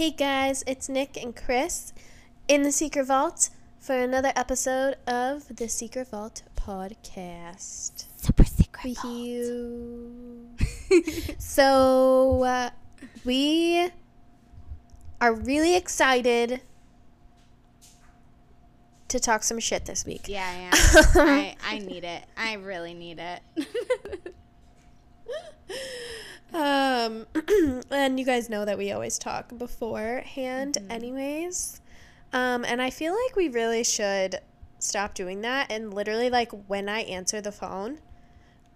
Hey guys, it's Nic and Kris in the Secret Vault for another episode of the Secret Vault podcast. Super secret. Wee-hoo. so, uh, we are really excited to talk some shit this week. Yeah, I am. I, I need it. I really need it. Um, and you guys know that we always talk beforehand, Mm-hmm. anyways. Um, and I feel like we really should stop doing that. And literally, like when I answer the phone,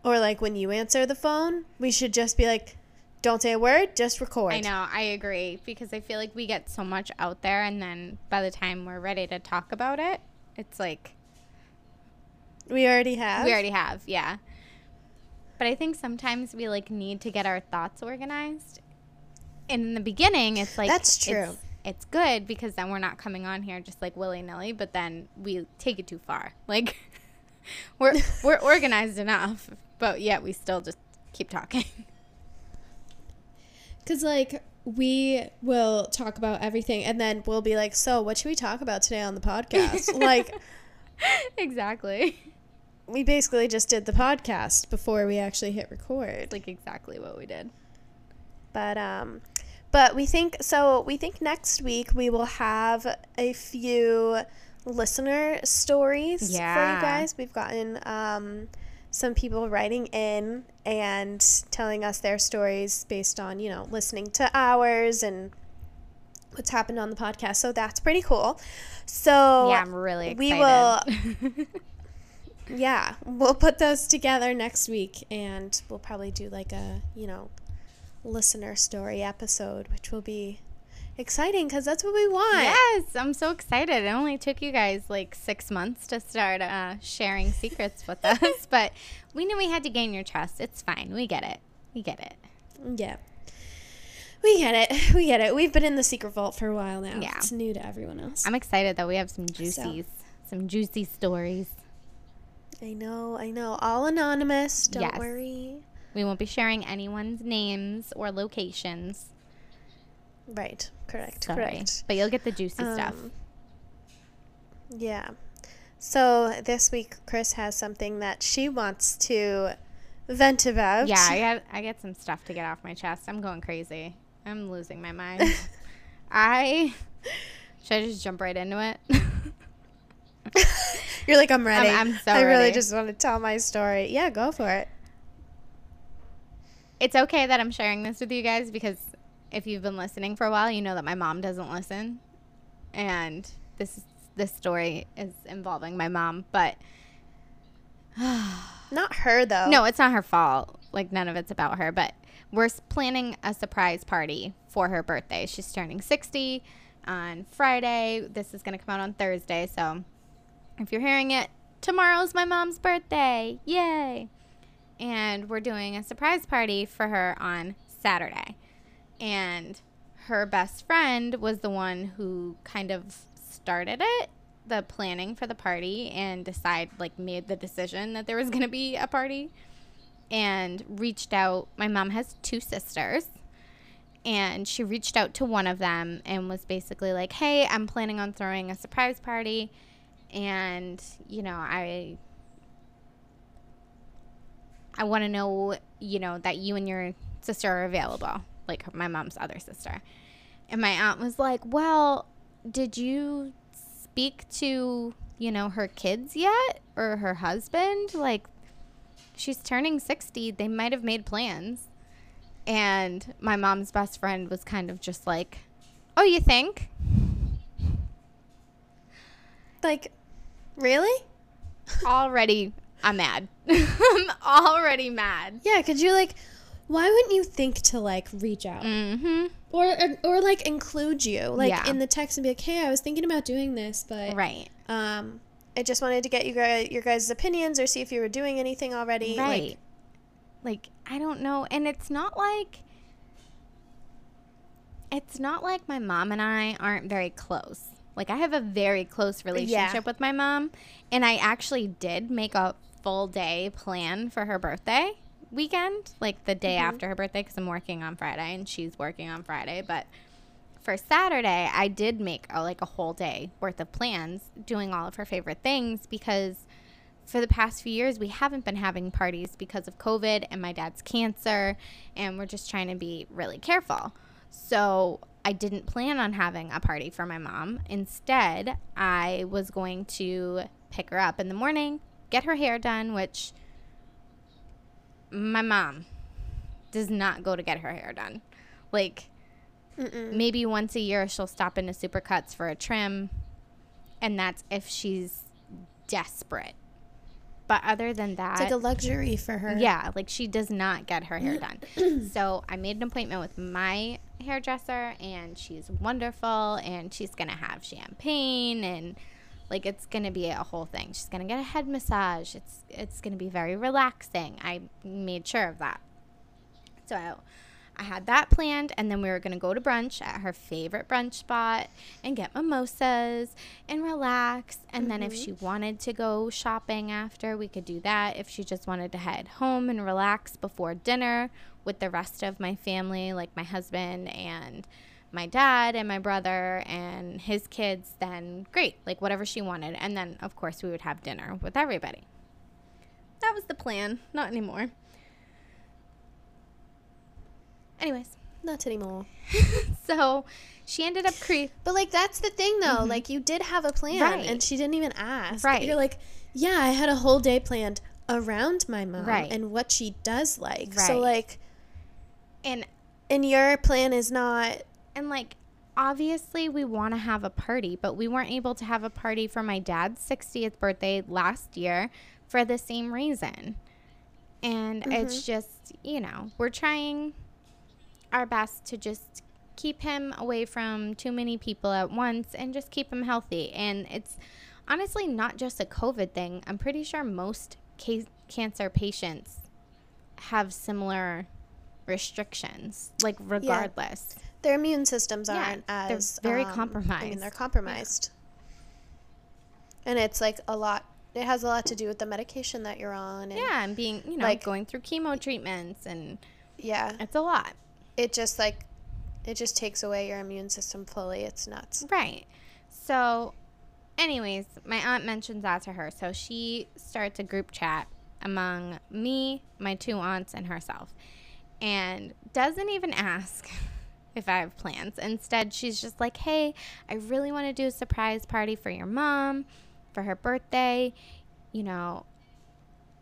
or like when you answer the phone, we should just be like, "Don't say a word, just record." I know. I agree because I feel like we get so much out there, and then by the time we're ready to talk about it, it's like We already have. we already have. Yeah. But I think sometimes we like need to get our thoughts organized. And in the beginning, it's like That's true. It's, it's good because then we're not coming on here just like willy nilly. But then we take it too far. Like we're we're organized enough, but yet we still just keep talking. Because, like, we will talk about everything, and then we'll be like, "So, what should we talk about today on the podcast?" like. exactly. We basically just did the podcast before we actually hit record. Like exactly what we did. But um but we think so we think next week we will have a few listener stories for you guys. We've gotten um some people writing in and telling us their stories based on, you know, listening to ours and what's happened on the podcast. So that's pretty cool. So yeah, I'm really excited. we will yeah, we'll put those together next week and we'll probably do like a, you know, listener story episode, which will be exciting because that's what we want. Yes, I'm so excited. It only took you guys like six months to start uh, sharing secrets with us, but we knew we had to gain your trust. It's fine. We get it. We get it. Yeah. We get it. We get it. We've been in the secret vault for a while now. Yeah. It's new to everyone else. I'm excited that we have some juicies, some juicy stories. I know, I know. All anonymous. Don't Yes. worry. We won't be sharing anyone's names or locations. Right. Correct. Sorry. Correct. But you'll get the juicy stuff. Um, Yeah. So this week, Kris has something that she wants to vent about. Yeah, I got I get some stuff to get off my chest. I'm going crazy. I'm losing my mind. I should I just jump right into it? You're like, I'm ready. I'm so I really ready. just want to tell my story. Yeah, go for it. it's okay that I'm sharing this with you guys because if you've been listening for a while, you know that my mom doesn't listen, and this is, this story is involving my mom. But Not her though. no, it's not her fault. Like none of it's about her. But we're planning a surprise party for her birthday. She's turning 60 on Friday. This is gonna come out on Thursday, so if you're hearing it, tomorrow's my mom's birthday. Yay! And we're doing a surprise party for her on Saturday. And her best friend was the one who kind of started it, the planning for the party, and decide like made the decision that there was going to be a party, and reached out. My mom has two sisters, and she reached out to one of them and was basically like, "Hey, I'm planning on throwing a surprise party, and you know, I." I want to know, you know, that you and your sister are available, like my mom's other sister. And my aunt was like, Well, did you speak to, you know, her kids yet or her husband? Like, she's turning 60. They might have made plans. And my mom's best friend was kind of just like, Oh, you think? Like, really? already, I'm mad. I'm already mad. Yeah, could you like why wouldn't you think to like reach out Mm hmm. or, or or like include you like Yeah. in the text and be like, "Hey, I was thinking about doing this, but Right. um I just wanted to get you guys your guys' opinions or see if you were doing anything already." Right. Like, I don't know. And it's not like it's not like my mom and I aren't very close. Like I have a very close relationship with my mom, and I actually did make a full day plan for her birthday weekend, like the day mm-hmm. after her birthday cuz I'm working on Friday and she's working on Friday, but for Saturday, I did make a, like a whole day worth of plans doing all of her favorite things because for the past few years we haven't been having parties because of COVID and my dad's cancer and we're just trying to be really careful. So, I didn't plan on having a party for my mom. Instead, I was going to pick her up in the morning, get her hair done, which my mom does not go to get her hair done. Like Mm-mm. maybe once a year she'll stop into Supercuts for a trim, and that's if she's desperate. But other than that, It's like a luxury for her. yeah, like she does not get her hair done. so I made an appointment with my hairdresser, and she's wonderful, and she's gonna have champagne, and like it's gonna be a whole thing. She's gonna get a head massage. It's it's gonna be very relaxing. I made sure of that. So I, had that planned, and then we were gonna go to brunch at her favorite brunch spot and get mimosas and relax. And then if she mm-hmm. wanted to go shopping after, we could do that. If she just wanted to head home and relax before dinner with the rest of my family, like my husband and my dad and my brother and his kids, then great, like whatever she wanted. And then, of course, we would have dinner with everybody. That was the plan, not anymore. Anyways, Not anymore. so she ended up cre- But like that's the thing though. Like you did have a plan Mm-hmm. Right. and she didn't even ask. Right. You're like, yeah, I had a whole day planned around my mom Right. and what she does like. Right. So like and and your plan is not and like obviously we want to have a party, but we weren't able to have a party for my dad's 60th birthday last year for the same reason. And it's just, you know, we're trying our best to just keep him away from too many people at once and just keep him healthy. And it's honestly not just a COVID thing. I'm pretty sure most ca- cancer patients have similar restrictions, like regardless. their immune systems Yeah, aren't they're as very um, I mean, they're compromised. And it's like a lot it has a lot to do with the medication that you're on and Yeah, and being, you know, Like- going through chemo treatments and yeah. it's a lot. It just like it just takes away your immune system fully. It's nuts. Right. So, anyways, my aunt mentions that to her. So she starts a group chat among me, my two aunts, and herself. And doesn't even ask if I have plans. Instead, she's just like, hey, I really want to do a surprise party for your mom for her birthday. You know,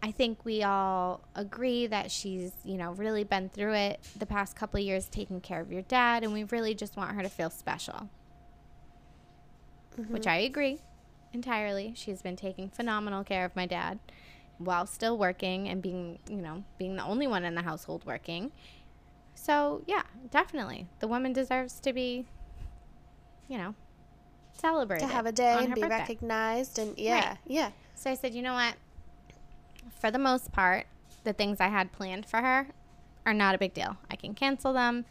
I think we all agree that she's, you know, really been through it the past couple of years taking care of your dad, and we really just want her to feel special. Mm-hmm. Which I agree entirely. She's been taking phenomenal care of my dad while still working and being, you know, being the only one in the household working. So, yeah, definitely. The woman deserves to be, you know, celebrated. To have a day and be birthday. recognized and yeah, Right. yeah. So I said, you know what? For the most part, the things I had planned for her are not a big deal. I can cancel them.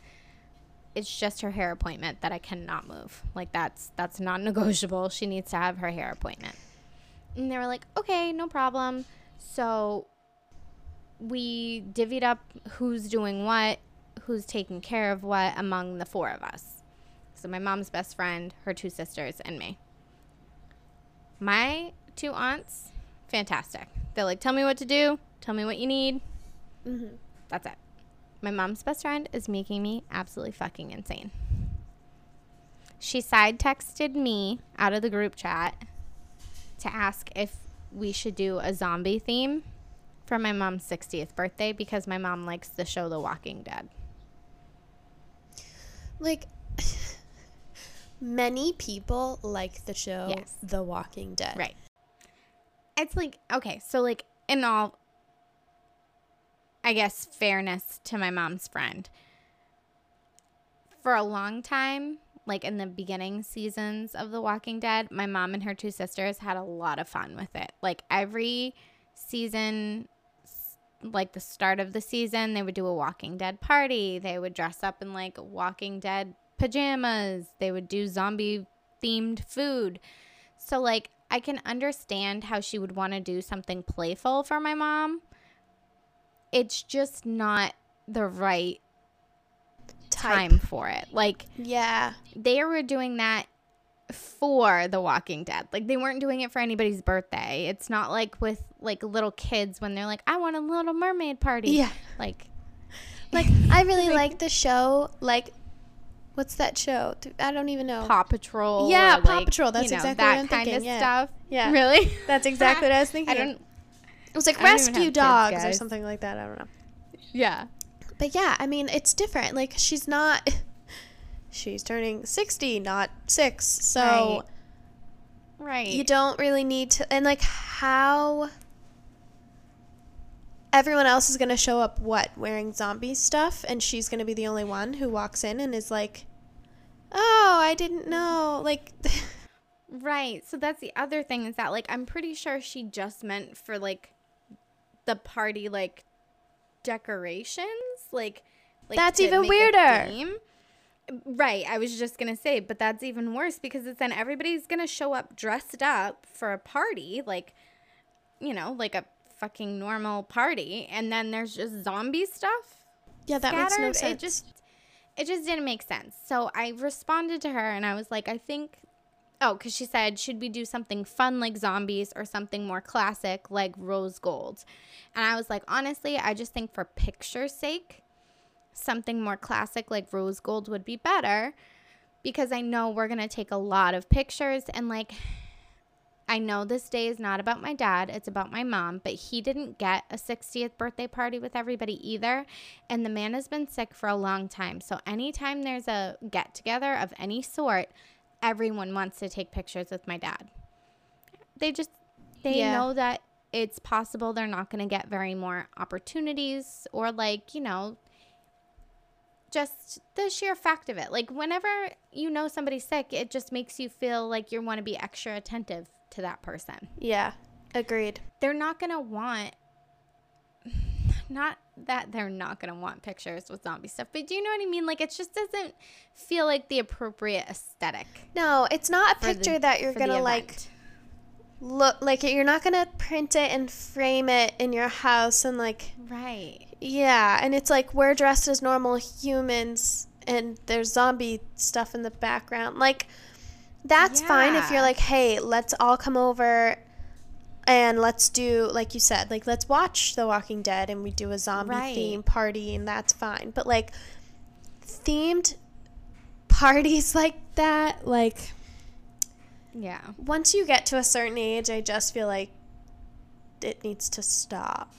It's just her hair appointment that I cannot move. Like that's that's non-negotiable. She needs to have her hair appointment. And they were like, "Okay, no problem." So we divvied up who's doing what, who's taking care of what among the four of us. So my mom's best friend, her two sisters, and me. My two aunts, fantastic. They're like, tell me what to do, tell me what you need. Mhm. That's it. My mom's best friend is making me absolutely fucking insane. She side texted me out of the group chat to ask if we should do a zombie theme for my mom's 60th birthday because my mom likes the show The Walking Dead. Like many people like the show Yes. The Walking Dead. Right. It's like, okay, so like in all, I guess, fairness to my mom's friend, for a long time, like in the beginning seasons of The Walking Dead, my mom and her two sisters had a lot of fun with it. Like every season, like the start of the season, they would do a Walking Dead party. They would dress up in like Walking Dead pajamas. They would do zombie themed food. So, like, I can understand how she would want to do something playful for my mom. It's just not the right time for it. Like Yeah. they were doing that for The Walking Dead. Like they weren't doing it for anybody's birthday. It's not like with like little kids when they're like, I want a little mermaid party. Yeah. Like Like I really like the show. Like, what's that show? I don't even know. Paw Patrol. Yeah, Paw like, Patrol. That's you know, exactly that what I'm kind thinking, of yeah. stuff. Yeah. Really? That's exactly what I was thinking. I don't It was like I rescue have kids, dogs or something like that. I don't know. Yeah. But yeah, I mean, it's different. Like she's not. She's turning sixty, not six. So Right. Right. you don't really need to. And like how. Everyone else is gonna show up what wearing zombie stuff, and she's gonna be the only one who walks in and is like, "Oh, I didn't know." Like, Right. So that's the other thing is that like I'm pretty sure she just meant for like the party like decorations, like like That's to even weirder. Right. I was just gonna say, but that's even worse because it's then everybody's gonna show up dressed up for a party, like you know, like a fucking normal party, and then there's just zombie stuff yeah, that makes no sense. It just it just didn't make sense. So I responded to her and I was like, I think oh, because she said, should we do something fun like zombies or something more classic like rose gold? And I was like, honestly, I just think for picture's sake, something more classic like rose gold would be better because I know we're gonna take a lot of pictures and like I know this day is not about my dad, it's about my mom, but he didn't get a 60th birthday party with everybody either. And the man has been sick for a long time. So anytime there's a get together of any sort, everyone wants to take pictures with my dad. They just they Yeah. know that it's possible they're not going to get very more opportunities or like, you know, just the sheer fact of it. Like whenever you know somebody's sick, it just makes you feel like you want to be extra attentive to that person. yeah, agreed. They're not going to want not that they're not going to want pictures with zombie stuff, but do you know what I mean? Like it just doesn't feel like the appropriate aesthetic. No, it's not a for the- picture that you're gonna like look like you're not gonna print it and frame it in your house and like Right. yeah and it's like we're dressed as normal humans and there's zombie stuff in the background like that's fine if you're like hey let's all come over and let's do like you said like let's watch the walking dead and we do a zombie Right. theme party and that's fine but like themed parties like that like Yeah. once you get to a certain age, I just feel like it needs to stop.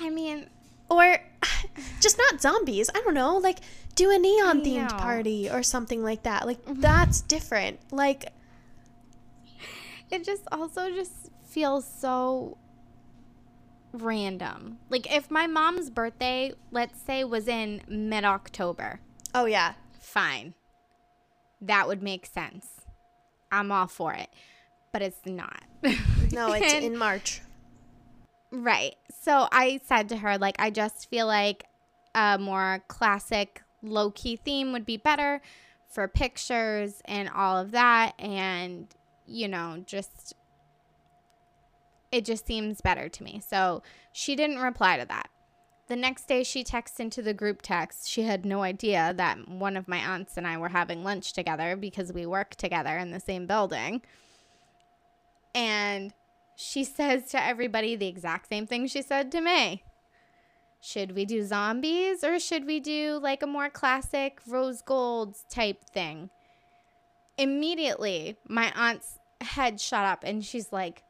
I mean, Or just not zombies. I don't know. Like, do a neon themed party or something like that. Like, mm-hmm. that's different. Like, it just also just feels so random. Like if my mom's birthday, let's say was in mid-October, oh, yeah. fine. That would make sense. I'm all for it. But it's not. No, it's And- in March. Right. So I said to her, like, I just feel like a more classic low key theme would be better for pictures and all of that. And, you know, just, it just seems better to me. So she didn't reply to that. The next day, she texted into the group text. She had no idea that one of my aunts and I were having lunch together because we work together in the same building. And she says to everybody the exact same thing she said to me. Should we do zombies or should we do like a more classic rose gold type thing? Immediately, my aunt's head shot up and she's like,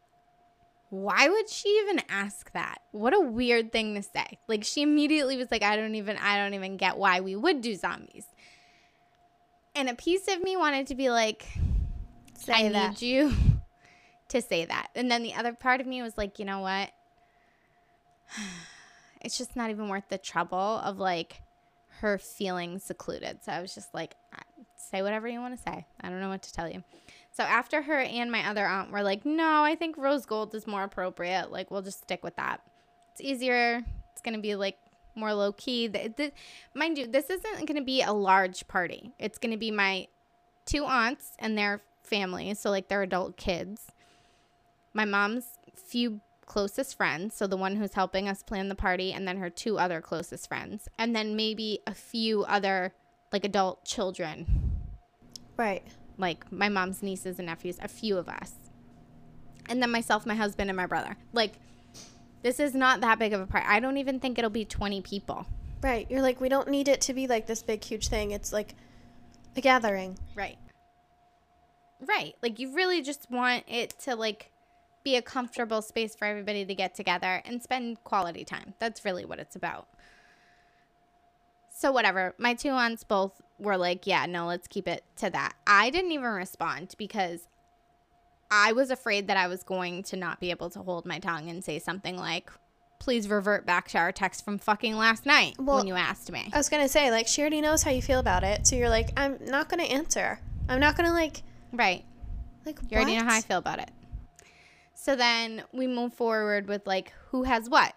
why would she even ask that? What a weird thing to say. Like she immediately was like, I don't even I don't even get why we would do zombies. And a piece of me wanted to be like, Say I that. need you to say that. And then the other part of me was like, you know what? It's just not even worth the trouble of like her feeling secluded. So I was just like, "Ah, say whatever you want to say. I don't know what to tell you. So after her and my other aunt were like, no, I think rose gold is more appropriate. Like, we'll just stick with that. It's easier. It's going to be like more low key. The, the, mind you, this isn't going to be a large party. It's going to be my two aunts and their families, so like their adult kids. My mom's few closest friends. So the one who's helping us plan the party, and then her two other closest friends, and then maybe a few other like adult children, Right. like my mom's nieces and nephews, a few of us. And then myself, my husband, and my brother. Like, this is not that big of a party. I don't even think it'll be 20 people. Right. You're like, we don't need it to be like this big, huge thing. It's like a gathering. Right. Right. Like you really just want it to like be a comfortable space for everybody to get together and spend quality time. That's really what it's about. So whatever. My two aunts both were like, "Yeah, no, let's keep it to that." I didn't even respond because I was afraid that I was going to not be able to hold my tongue and say something like, "Please revert back to our text from fucking last night Well, when you asked me." I was going to say, like, she already knows how you feel about it. So you're like, I'm not going to answer. I'm not going to, like, Right. like, You already know how I feel about it. So then we move forward with like who has what,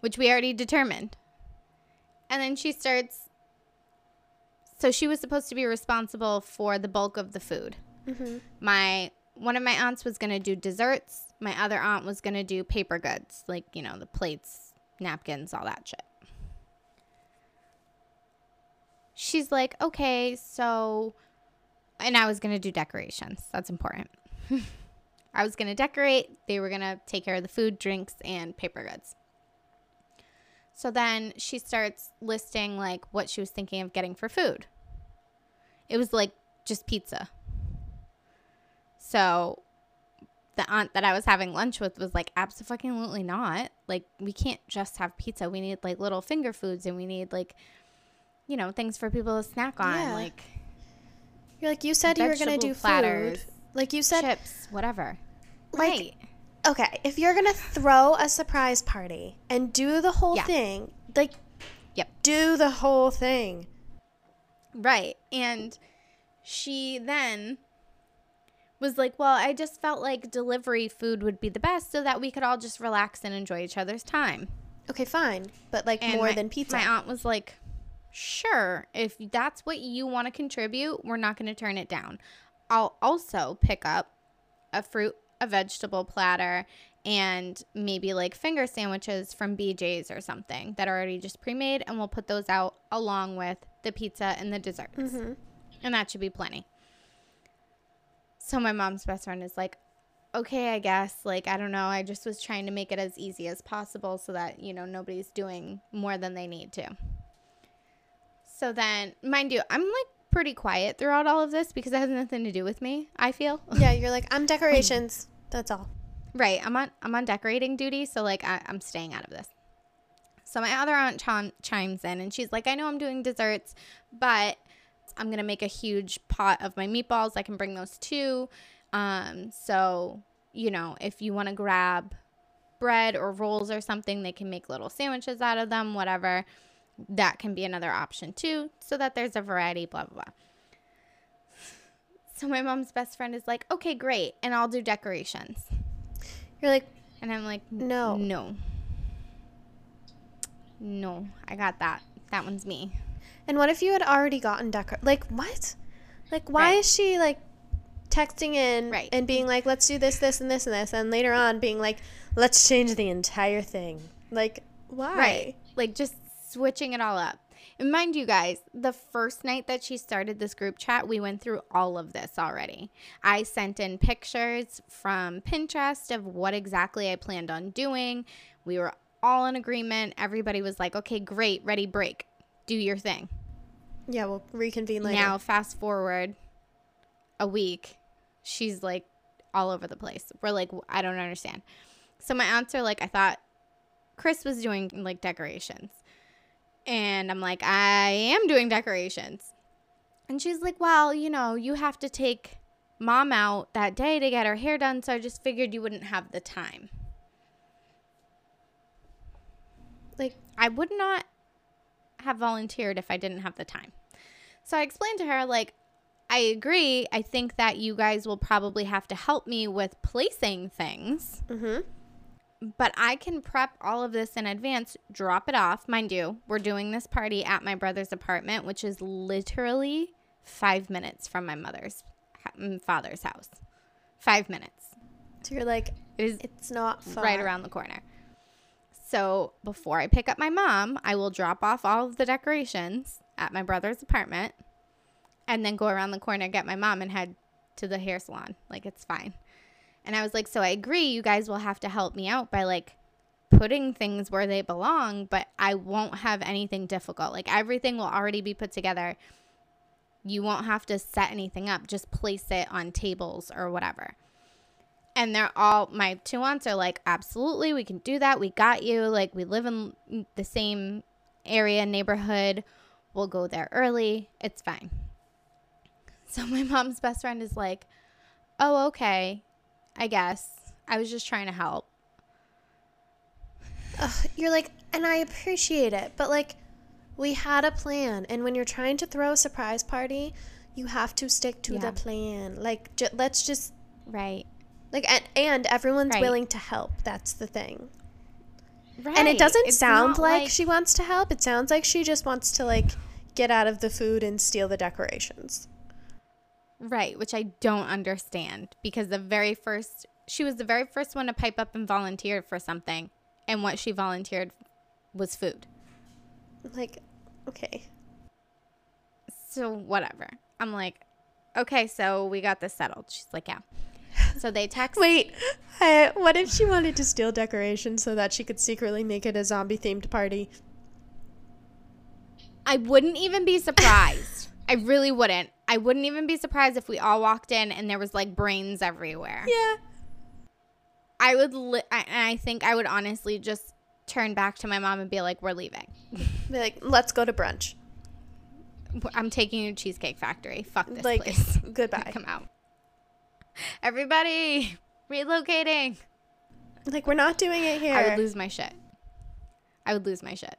which we already determined. And then she starts. So she was supposed to be responsible for the bulk of the food. Mhm. My one of my aunts was gonna do desserts. My other aunt was gonna do paper goods, like you know the plates, napkins, all that shit. She's like, okay, so and I was going to do decorations. That's important. I was going to decorate. They were going to take care of the food, drinks, and paper goods. So then she starts listing like what she was thinking of getting for food. It was like just pizza. So the aunt that I was having lunch with was like, absolutely not. Like, we can't just have pizza. We need like little finger foods and we need like, you know, things for people to snack on. Yeah. Like, You're like, you said you were going to do platters, food. Like, you said, chips, whatever. Like- right. okay, if you're going to throw a surprise party and do the whole Yeah. thing, like, Yep. do the whole thing. Right. And she then was like, Well, I just felt like delivery food would be the best so that we could all just relax and enjoy each other's time. Okay, fine. But, like, And more my- than pizza. My aunt was like, Sure, if that's what you want to contribute, we're not going to turn it down. I'll also pick up a fruit, a vegetable platter, and maybe like finger sandwiches from BJ's or something that are already just pre made, and we'll put those out along with the pizza and the desserts. Mhm. And that should be plenty. So my mom's best friend is like, okay, I guess. Like, I don't know. I just was trying to make it as easy as possible so that, you know, nobody's doing more than they need to. So then, mind you, I'm like pretty quiet throughout all of this because it has nothing to do with me, I feel. Yeah, you're like, I'm decorations. That's all. Right. I'm on I'm on decorating duty, so like I, I'm staying out of this. So my other aunt chim- chimes in and she's like, I know I'm doing desserts, but I'm gonna make a huge pot of my meatballs. I can bring those too. Um, so you know, if you want to grab bread or rolls or something, they can make little sandwiches out of them. Whatever, that can be another option too, so that there's a variety. Blah blah blah. So my mom's best friend is like, okay, great, and I'll do decorations. You're like, And I'm like, No. no, no, I got that. That one's me. and what if you had already gotten decor? Like, what? Like, why Right. is she, like, texting in Right. and being like, let's do this, this, and this, and this, and later on being like, let's change the entire thing? Like, why? Right. Like just switching it all up. And mind you guys, the first night that she started this group chat, we went through all of this already. I sent in pictures from Pinterest of what exactly I planned on doing. We were all in agreement. Everybody was like, okay, great, ready, break. Do your thing. Yeah, we'll reconvene later. Now, fast forward a week, she's like all over the place. We're like, I don't understand. So my aunts are like, I thought Kris was doing like decorations. And I'm like, I am doing decorations. And she's like, Well, you know, you have to take mom out that day to get her hair done. So I just figured you wouldn't have the time. like, I would not have volunteered if I didn't have the time. So I explained to her, like, I agree. I think that you guys will probably have to help me with placing things, mm-hmm. But I can prep all of this in advance, drop it off. Mind you, we're doing this party at my brother's apartment, which is literally five minutes from my mother's mm, father's house. Five minutes. So you're like, It is it's not far. right around the corner. So before I pick up my mom, I will drop off all of the decorations at my brother's apartment and then go around the corner, get my mom, and head to the hair salon. Like, it's fine. And I was like, so I agree, you guys will have to help me out by like putting things where they belong, but I won't have anything difficult. Like, everything will already be put together. You won't have to set anything up, just place it on tables or whatever. And they're all my two aunts are like absolutely we can do that. We got you. Like we live in the same area neighborhood. We'll go there early. It's fine. So my mom's best friend is like oh okay i guess i was just trying to help Ugh, you're like, and I appreciate it, but like, we had a plan, and when you're trying to throw a surprise party, you have to stick to Yeah. the plan. Like, ju- let's just right like, and, and everyone's Right. willing to help. That's the thing. right And it doesn't It's sound not like, she wants to help. It sounds like she just wants to like get out of the food and steal the decorations. Right, which I don't understand because the very first she was the very first one to pipe up and volunteer for something, and what she volunteered was food. Like, okay. So whatever. I'm like, okay, so we got this settled. She's like, yeah. So they text. Wait, I, what if she wanted to steal decorations so that she could secretly make it a zombie themed party? I wouldn't even be surprised. I really wouldn't. I wouldn't even be surprised if we all walked in and there was like brains everywhere. Yeah. I would, li- I, and I think I would honestly just turn back to my mom and be like, "We're leaving. Be like, let's go to brunch. I'm taking you to Cheesecake Factory. Fuck this like, place. goodbye. Come out. Everybody relocating. Like, we're not doing it here. I would lose my shit. I would lose my shit.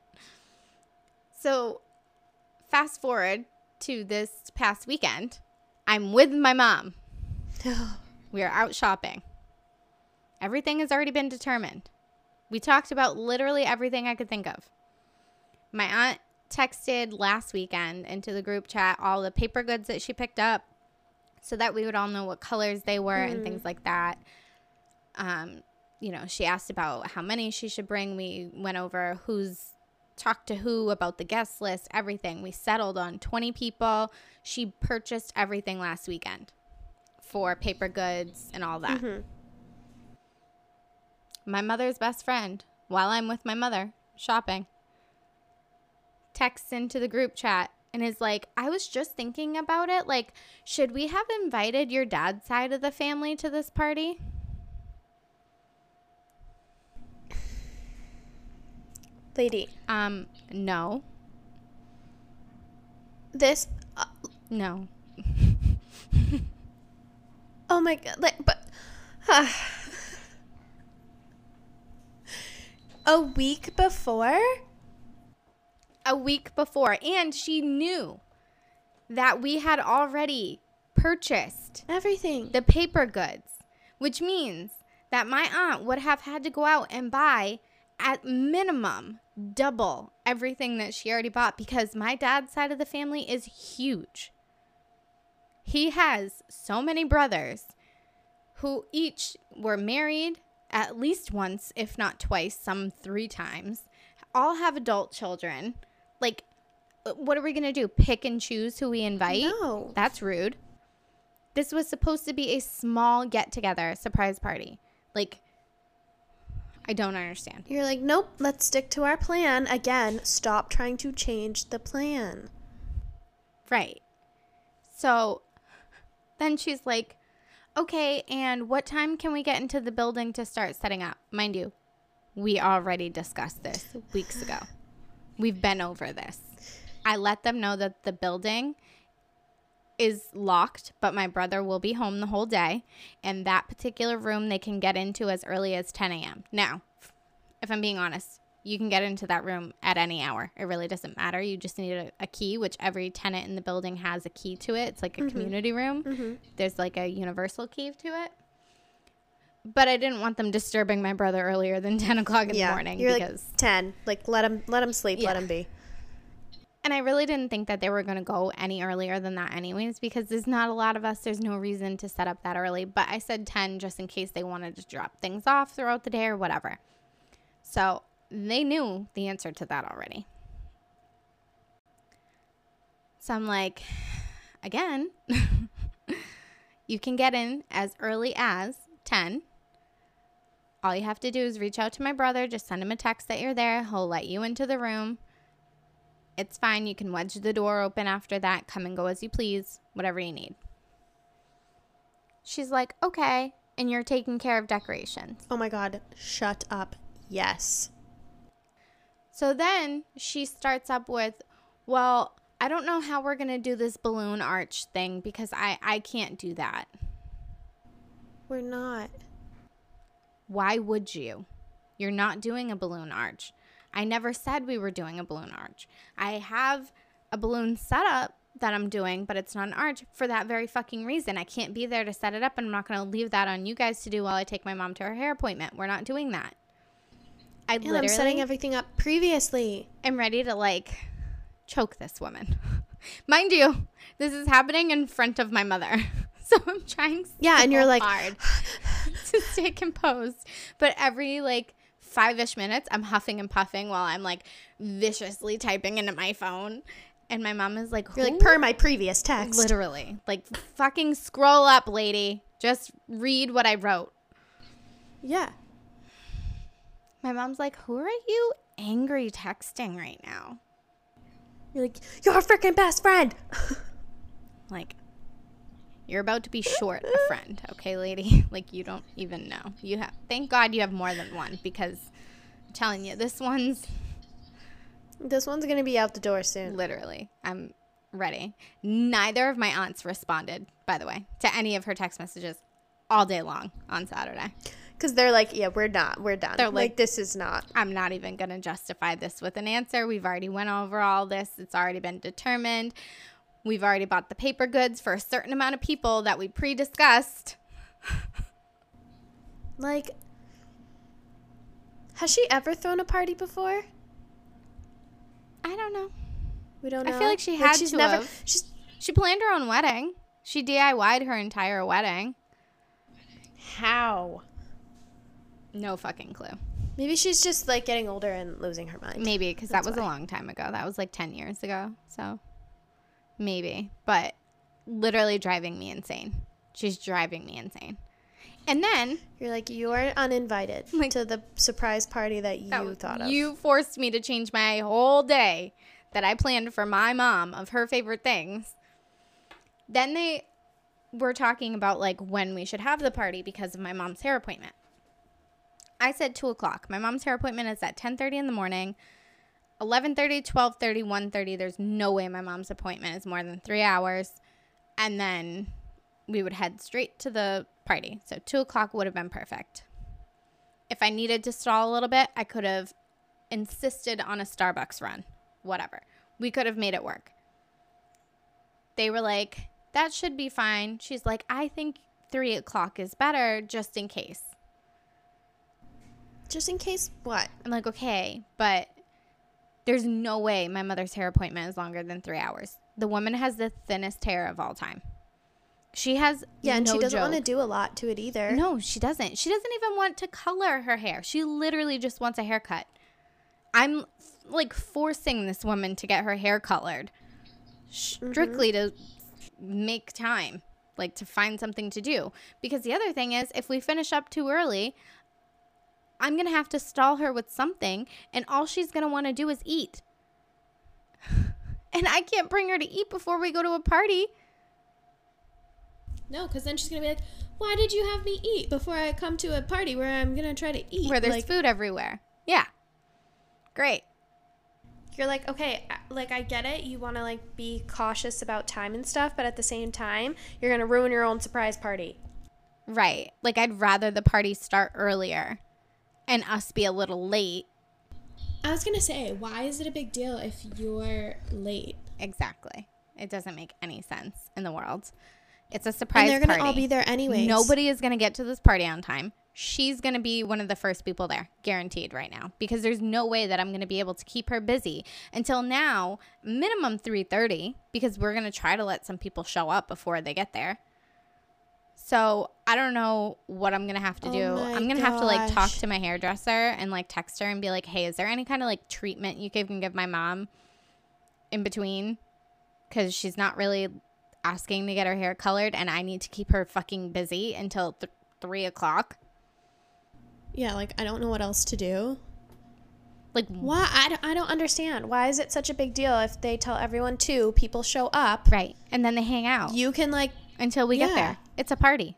So, fast forward to this past weekend. I'm with my mom. We are out shopping. Everything has already been determined. We talked about literally everything I could think of. My aunt texted last weekend into the group chat all the paper goods that she picked up so that we would all know what colors they were and things like that. Um, you know, she asked about how many she should bring. We went over who's talked to who about the guest list, everything. We settled on 20 people. She purchased everything last weekend for paper goods and all that. Mhm. My mother's best friend, while I'm with my mother shopping, texts into the group chat and is like, I was just thinking about it. Like, should we have invited your dad's side of the family to this party? Lady, Um, no, this. Uh, no. oh my god! Like, but. a week before? a week before and she knew that we had already purchased Everything. the paper goods which means that my aunt would have had to go out and buy at minimum double everything that she already bought because my dad's side of the family is huge he has so many brothers who each were married at least once if not twice some three times all have adult children like uh, what are we going to do pick and choose who we invite No. that's rude. This was supposed to be a small get together surprise party. Like, I don't understand. You're like, nope, let's stick to our plan. Again, stop trying to change the plan. Right. So then she's like, okay, and what time can we get into the building to start setting up? Mind you, we already discussed this weeks ago. We've been over this. I let them know that the building is locked, but my brother will be home the whole day. And that particular room they can get into as early as 10 a.m. Now, if I'm being honest, you can get into that room at any hour. It really doesn't matter. You just need a, a key, which every tenant in the building has a key to it. It's like a community room. Mhm. There's like a universal key to it. But I didn't want them disturbing my brother earlier than 10 o'clock in the morning You're because like 10. Like, let him, let him sleep. Let him be. And I really didn't think that they were going to go any earlier than that, anyways, because there's not a lot of us. There's no reason to set up that early. But I said 10 just in case they wanted to drop things off throughout the day or whatever. So they knew the answer to that already. So I'm like, again, you can get in as early as 10. All you have to do is reach out to my brother, just send him a text that you're there. He'll let you into the room. It's fine. You can wedge the door open after that. Come and go as you please, whatever you need. She's like, okay. And you're taking care of decorations. Oh my God. Shut up. Yes. So then she starts up with, well, I don't know how we're going to do this balloon arch thing because I, I can't do that. We're not. Why would you? You're not doing a balloon arch. I never said we were doing a balloon arch. I have a balloon setup that I'm doing, but it's not an arch for that very fucking reason. I can't be there to set it up, and I'm not going to leave that on you guys to do while I take my mom to her hair appointment. We're not doing that. I and literally I'm setting everything up previously. I'm ready to like choke this woman. Mind you, this is happening in front of my mother. So I'm trying Yeah, and you're like hard to stay composed. But every like five-ish minutes, I'm huffing and puffing while I'm like viciously typing into my phone. And my mom is like, You're like, per my previous text. Literally. Like, fucking scroll up, lady. Just read what I wrote. Yeah. My mom's like, Who are you angry texting right now? You're like, You're freaking best friend. like, you're about to be short a friend, okay, lady? like you don't even know. You have thank God you have more than one because I'm telling you, this one's this one's gonna be out the door soon. Literally. I'm ready. Neither of my aunts responded, by the way, to any of her text messages all day long on Saturday. Because they're like, yeah, we're not, we're done. They're like, like, this is not. I'm not even gonna justify this with an answer. We've already went over all this. It's already been determined. We've already bought the paper goods for a certain amount of people that we pre discussed. like, has she ever thrown a party before? I don't know. We don't know. I feel like she had like she's to never, have. She's, she planned her own wedding. She DIY'd her entire wedding. How? No fucking clue. Maybe she's just like getting older and losing her mind. Maybe because that was why. a long time ago. That was like 10 years ago. So maybe, but literally driving me insane. She's driving me insane. And then you're like, you're uninvited like, to the surprise party that you that thought of. You forced me to change my whole day that I planned for my mom of her favorite things. Then they were talking about like when we should have the party because of my mom's hair appointment. I said two o'clock. My mom's hair appointment is at ten thirty in the morning. 11:30, 12:30, 1:30. There's no way my mom's appointment is more than three hours, and then we would head straight to the party. So two o'clock would have been perfect. If I needed to stall a little bit, I could have insisted on a Starbucks run. Whatever. We could have made it work. They were like, that should be fine. She's like, I think three o'clock is better just in case. Just in case what? I'm like, okay, but there's no way my mother's hair appointment is longer than three hours. The woman has the thinnest hair of all time. She has yeah, and no she doesn't joke. want to do a lot to it either. No, she doesn't. She doesn't even want to color her hair. She literally just wants a haircut. I'm like forcing this woman to get her hair colored strictly mm-hmm. to make time, like to find something to do. Because the other thing is, if we finish up too early, I'm going to have to stall her with something, and all she's going to want to do is eat. and I can't bring her to eat before we go to a party. No, because then she's going to be like, why did you have me eat before I come to a party where I'm going to try to eat? Where there's like, food everywhere. Yeah. Great. You're like, okay, like I get it. You want to like be cautious about time and stuff, but at the same time, you're going to ruin your own surprise party. Right. Like I'd rather the party start earlier and us be a little late. I was going to say, why is it a big deal if you're late? Exactly. It doesn't make any sense in the world. It's a surprise and they're gonna all be there anyway. Nobody is gonna get to this party on time. she's going to be one of the first people there, guaranteed right now, because there's no way that I'm going to be able to keep her busy until now, minimum 3:30 because we're going to try to let some people show up before they get there. So, I don't know what I'm going to have to Oh do. I'm going to have to like talk to my hairdresser and like text her and be like, "Hey, is there any kind of like treatment you can give my mom in between cuz she's not really asking to get her hair colored and I need to keep her fucking busy until th- 3 o'clock." Yeah, like I don't know what else to do. Like Why? I don't, I don't understand. Why is it such a big deal if they tell everyone to, people show up? Right. And then they hang out You can like until we get there. It's a party.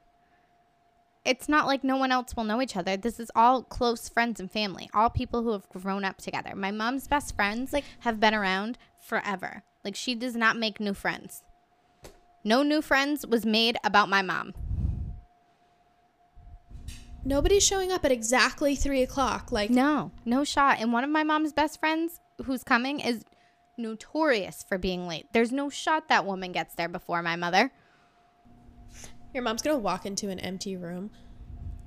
It's not like no one else will know each other. This is all close friends and family, all people who have grown up together. My mom's best friends like have been around forever. Like she does not make new friends. No new friends was made about my mom. nobody's showing up at exactly three o'clock. Like No, no shot. And one of my mom's best friends who's coming is notorious for being late. There's no shot that woman gets there before my mother. Your mom's gonna walk into an empty room.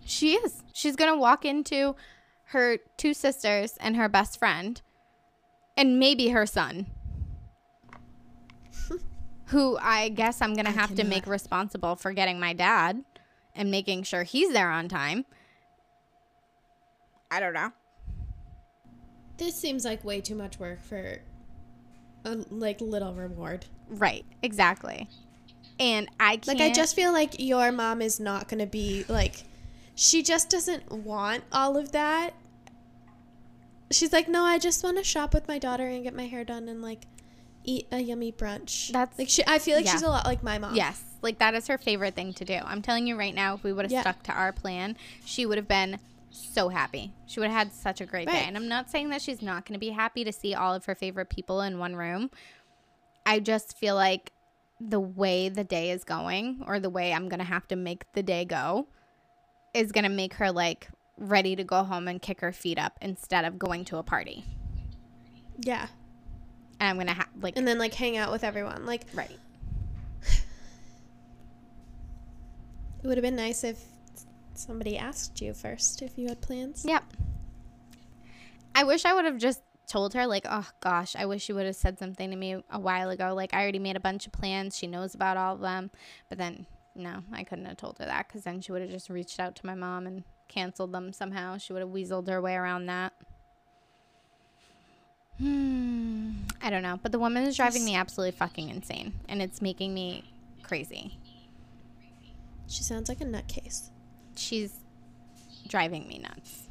She is. She's to walk into her two sisters and her best friend and maybe her son. who I guess I'm to I have to make responsible for getting my dad and making sure he's there on time. I don't know. This seems like way too much work for a like little reward. Right, exactly. And I can't Like I just feel like your mom is not gonna be like she just doesn't want all of that. She's like, no, I just want to shop with my daughter and get my hair done and like eat a yummy brunch. That's- like she. I feel like yeah. she's a lot like my mom. Yes, like that is her favorite thing to do. I'm telling you right now, if we would have Yeah. stuck to our plan, she would have been so happy. She would have had such a great day. And I'm not saying that she's not going to be happy to see all of her favorite people in one room. I just feel like the way the day is going, or the way I'm going to have to make the day go, is going to make her like ready to go home and kick her feet up instead of going to a party. Yeah, And I'm going to have like, and then like hang out with everyone. Like right. it would have been nice if somebody asked you first if you had plans. Yep. I wish I would have just told her, like, oh gosh, I wish you would have said something to me a while ago. Like, I already made a bunch of plans. She knows about all of them. But then, no, I couldn't have told her that because then she would have just reached out to my mom and canceled them somehow. She would have weaseled her way around that. Hmm. I don't know. But the woman is driving me absolutely fucking insane. And it's making me crazy. She sounds like a nutcase. She's driving me nuts.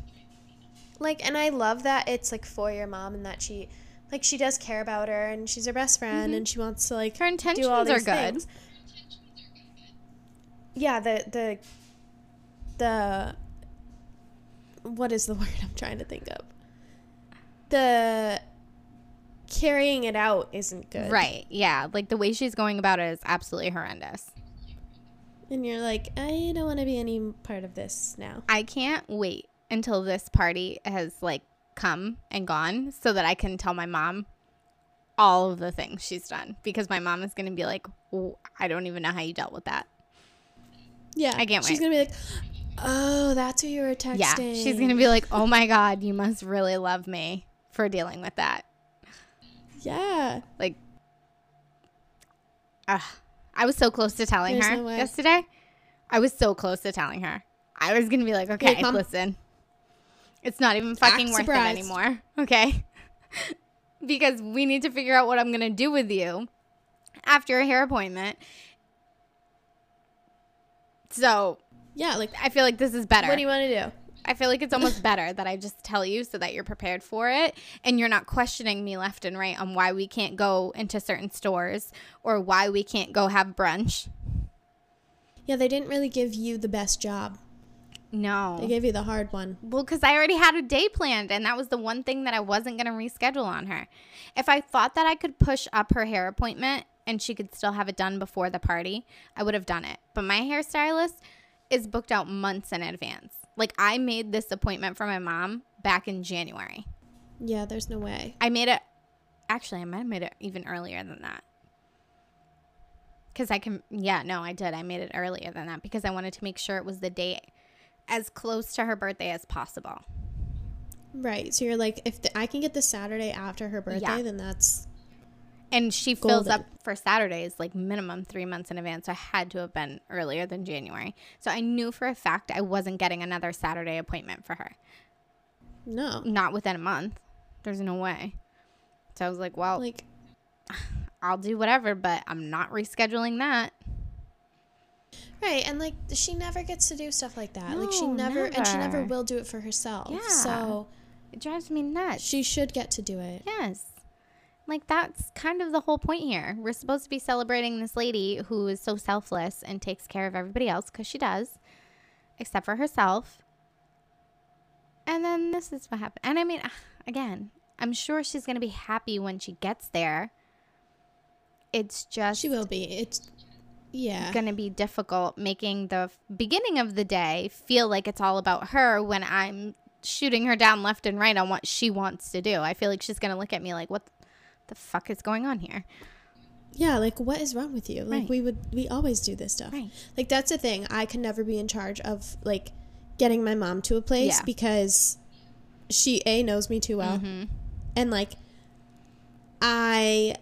Like, and I love that it's like for your mom and that she, like, she does care about her and she's her best friend mm-hmm. and she wants to like Her intentions do all are good. things. Yeah, the the the what is the word I'm trying to think of? The carrying it out isn't good. Right. Yeah. Like the way she's going about it is absolutely horrendous. And you're like, I don't want to be any part of this now. I can't wait until this party has like come and gone so that I can tell my mom all of the things she's done because my mom is going to be like, "Oh, I don't even know how you dealt with that. Yeah. I can't She's going to be like, oh, that's who you were texting. Yeah. She's going to be like, oh my God, you must really love me for dealing with that. Yeah. Like, ugh. I was so close to telling There's her no yesterday. I was so close to telling her. I was gonna be like, okay, Mom- listen, it's not even fucking Act worth surprised. it anymore. Okay, because we need to figure out what I'm gonna do with you after a hair appointment. So Yeah. Like, I feel like this is better. what do you want to do? I feel like it's almost better that I just tell you so that you're prepared for it and you're not questioning me left and right on why we can't go into certain stores or why we can't go have brunch. Yeah, they didn't really give you the best job. They gave you the hard one. Well, because I already had a day planned and that was the one thing that I wasn't going to reschedule on her. If I thought that I could push up her hair appointment and she could still have it done before the party, I would have done it. But my hairstylist is booked out months in advance. Like I made this appointment for my mom back in January. Yeah, there's no way. I made it. Actually, I might have made it even earlier than that. Because I can. Yeah, no, I did. I made it earlier than that because I wanted to make sure it was the day as close to her birthday as possible. Right. So you're like, if the, I can get the Saturday after her birthday, Yeah. then that's And she fills up for Saturdays like minimum three months in advance. So I had to have been earlier than January. So I knew for a fact I wasn't getting another Saturday appointment for her. no. Not within a month. There's no way. So I was like, well, Like, I'll do whatever, but I'm not rescheduling that. Right. And like, she never gets to do stuff like that. like, she No, never, and she never never. will do it for herself. Yeah. So It drives me nuts. she should get to do it. Yes. Like that's kind of the whole point here. We're supposed to be celebrating this lady who is so selfless and takes care of everybody else because she does, except for herself. And then this is what happened. And I mean, again, I'm sure she's going to be happy when she gets there. It's just She will be. It's, yeah. going to be difficult making the beginning of the day feel like it's all about her when I'm shooting her down left and right on what she wants to do. I feel like she's going to look at me like, what the fuck is going on here? Yeah, like what is wrong with you? Like Right. we would we always do this stuff. Right. Like that's the thing. I can never be in charge of like getting my mom to a place Yeah. because she a knows me too well. Mm-hmm. And like I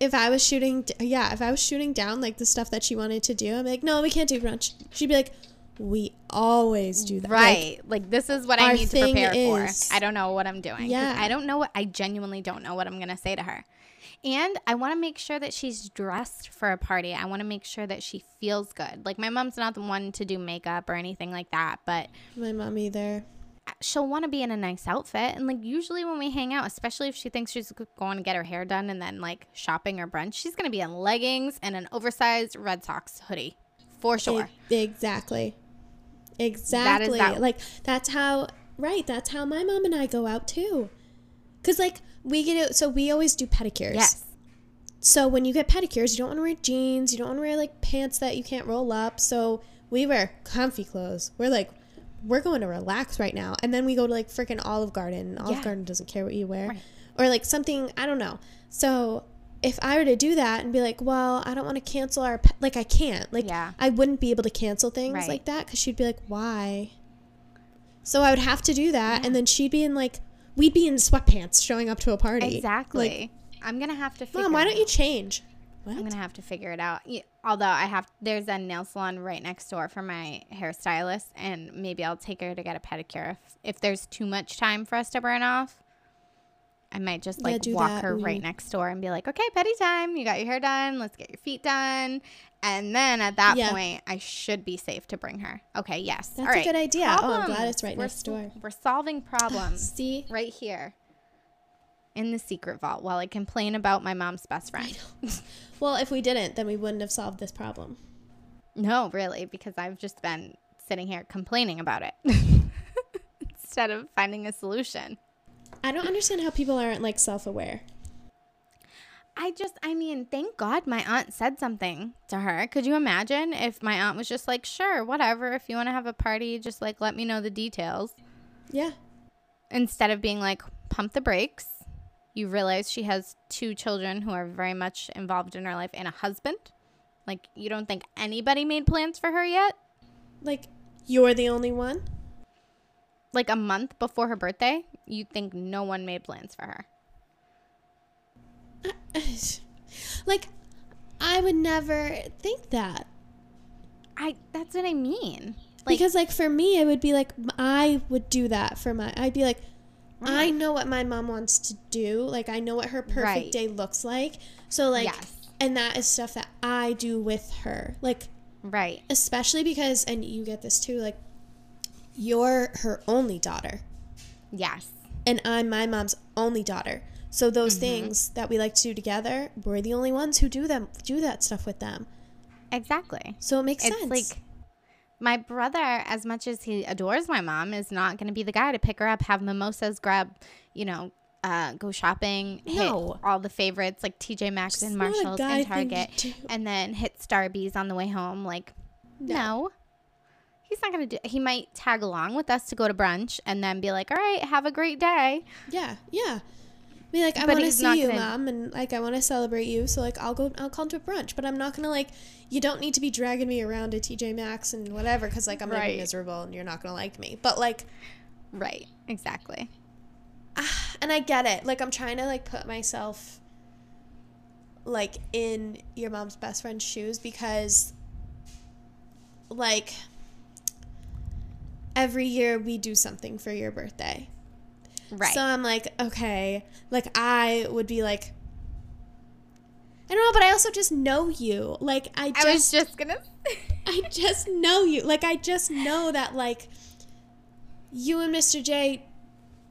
if I was shooting yeah, if I was shooting down like the stuff that she wanted to do, I'm like, "No, we can't do brunch." She'd be like, "We always do that." Right. Like, this is what I need to prepare is- for. I don't know what I'm doing. Yeah. I don't know what, I genuinely don't know what I'm going to say to her. And I want to make sure that she's dressed for a party. I want to make sure that she feels good. Like, my mom's not the one to do makeup or anything like that, but my mom either. She'll want to be in a nice outfit. And like usually when we hang out, especially if she thinks she's going to get her hair done and then like shopping or brunch, she's going to be in leggings and an oversized Red Sox hoodie for sure. Exactly. Exactly. that- like that's how right, that's how my mom and I go out too. Cuz like we get it so we always do pedicures. yes. So when you get pedicures, you don't want to wear jeans, you don't want to wear like pants that you can't roll up. So we wear comfy clothes. We're like we're going to relax right now. And then we go to like freaking Olive Garden. Olive Yeah. Garden doesn't care what you wear. Right. Or like something, I don't know. So if I were to do that and be like, well, I don't want to cancel our, pe-, like I can't. Like Yeah. I wouldn't be able to cancel things Right. like that because she'd be like, why? So I would have to do that. And then she'd be in like, we'd be in sweatpants showing up to a party. Exactly. Like, I'm going to have to figure Mom, why don't you change? What? I'm gonna have to figure it out. Yeah, Although I have, there's a nail salon right next door for my hairstylist, and maybe I'll take her to get a pedicure. If, if there's too much time for us to burn off, I might just like do walk that. her right Mm. next door and be like, "Okay, petty time. You got your hair done. Let's get your feet done." And then at that Yeah. point, I should be safe to bring her. Okay, yes. That's All a right. good idea. Oh, I'm glad it's right We're next door. We're solving problems See? right here in the secret vault while I complain about my mom's best friend. Well, if we didn't, then we wouldn't have solved this problem. No, really, because I've just been sitting here complaining about it instead of finding a solution. I don't understand how people aren't like self aware. I just, I mean, thank God my aunt said something to her. Could you imagine if my aunt was just like, sure, whatever, if you want to have a party, just like let me know the details. Yeah. Instead of being like, pump the brakes. You realize she has two children who are very much involved in her life and a husband. Like, you don't think anybody made plans for her yet? Like, you're the only one? like a month before her birthday, you'd think no one made plans for her. like, I would never think that. I that's what I mean. Like because, like, for me, it would be like, I would do that for my, I'd be like, I know what my mom wants to do. Like, I know what her perfect Right. day looks like. So, like, Yes. and that is stuff that I do with her. Like, right. especially because, and you get this too, like, you're her only daughter. Yes. and I'm my mom's only daughter. So those Mm-hmm. things that we like to do together, we're the only ones who do them do that stuff with them. Exactly. So it makes It's sense. like my brother, as much as he adores my mom, is not going to be the guy to pick her up, have mimosas, grab, you know, uh, go shopping, No. hit all the favorites like TJ Maxx and Marshalls and Target, and then hit Starbucks on the way home. Like, no. He's not going to do He might tag along with us to go to brunch and then be like, all right, have a great day. yeah, yeah. Be like, I want to see you, gonna- mom, and like I want to celebrate you. So like I'll go, I'll come to a brunch, but I'm not gonna like. You don't need to be dragging me around to TJ Maxx and whatever, because like I'm gonna be miserable and you're not gonna like me. But like, Right. Exactly. and I get it. Like I'm trying to like put myself like in your mom's best friend's shoes because like every year we do something for your birthday. Right. So I'm like, okay, like I would be like I don't know, but I also just know you. Like I I was just just gonna. I just know you. Like I just know that like you and Mr. J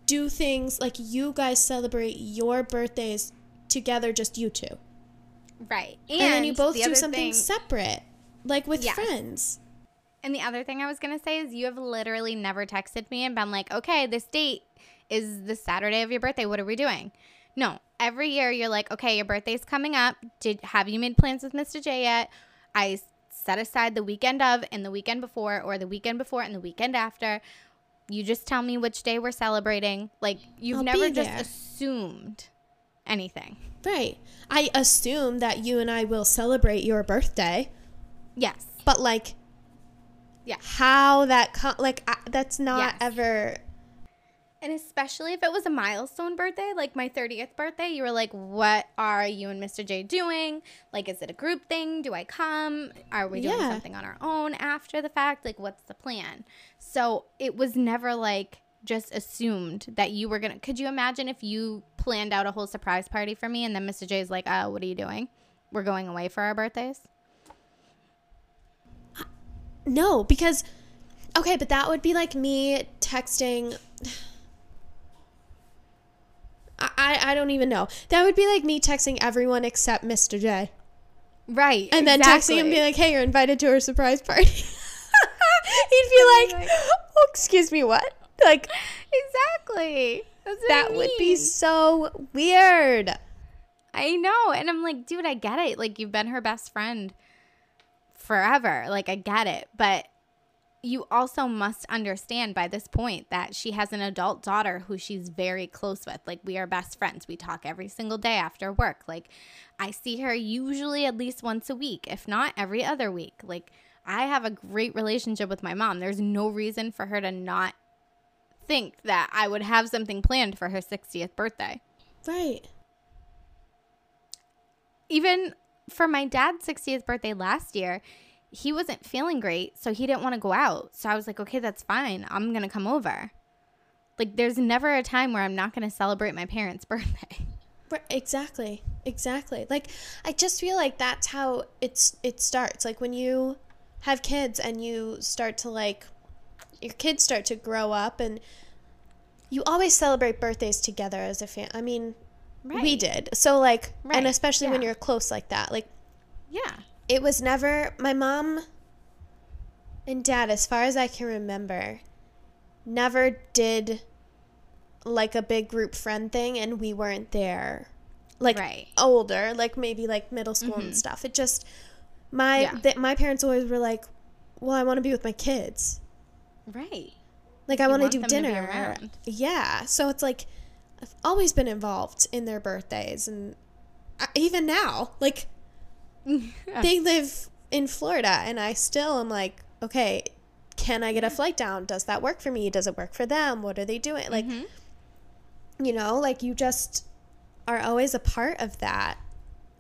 do things like you guys celebrate your birthdays together just you two. right. And, then you both the do something thing- separate like with Yes. friends. And the other thing I was gonna say is you have literally never texted me and been like, okay, this date is the Saturday of your birthday. What are we doing? No. Every year you're like, okay, your birthday's coming up. Did have you made plans with Mr. J yet? I set aside the weekend of and the weekend before, or the weekend before and the weekend after. You just tell me which day we're celebrating. Like you've I'll never just assumed anything. Right. I assume that you and I will celebrate your birthday, Yes. but like Yeah. how that co- like I, that's not Yes. ever And especially if it was a milestone birthday, like my 30th birthday, you were like, what are you and Mr. J doing? Like, is it a group thing? Do I come? Are we doing Yeah. something on our own after the fact? Like, what's the plan? So it was never like just assumed that you were going to. Could you imagine if you planned out a whole surprise party for me and then Mr. J is like, oh, what are you doing? We're going away for our birthdays? Uh, no, because okay, but that would be like me texting. I, I don't even know. That would be like me texting everyone except Mr. J, Right. and then texting him, being like, "Hey, you're invited to our surprise party." He'd be oh I'd like, "Oh, excuse me, what?" Like exactly. What I that would be so weird. I know. And I'm like, dude, I get it. Like, you've been her best friend forever. Like, I get it. But you also must understand by this point that she has an adult daughter who she's very close with. Like, we are best friends. We talk every single day after work. Like, I see her usually at least once a week, if not every other week. Like, I have a great relationship with my mom. There's no reason for her to not think that I would have something planned for her 60th birthday. Right. even for my dad's 60th birthday last year, he wasn't feeling great, so he didn't want to go out. So I was like, okay, that's fine. I'm going to come over. Like, there's never a time where I'm not going to celebrate my parents' birthday. Right, Exactly. Exactly. Like I just feel like that's how it's it starts. Like when you have kids and you start to like your kids start to grow up and you always celebrate birthdays together as a family. I mean, we did. So like Right, and especially when you're close like that. Like Yeah. It was never my mom and dad as far as I can remember never did like a big group friend thing and we weren't there like Right. older like maybe like middle school and mm-hmm. stuff it just my Yeah. th- my parents always were like well I want to be with my kids Right. like I want to do to dinner around. yeah so it's like I've always been involved in their birthdays and I, even now like they live in Florida and I still am like, okay, can I get a flight down? Does that work for me? Does it work for them? What are they doing? Like, mm-hmm. you know, like you just are always a part of that.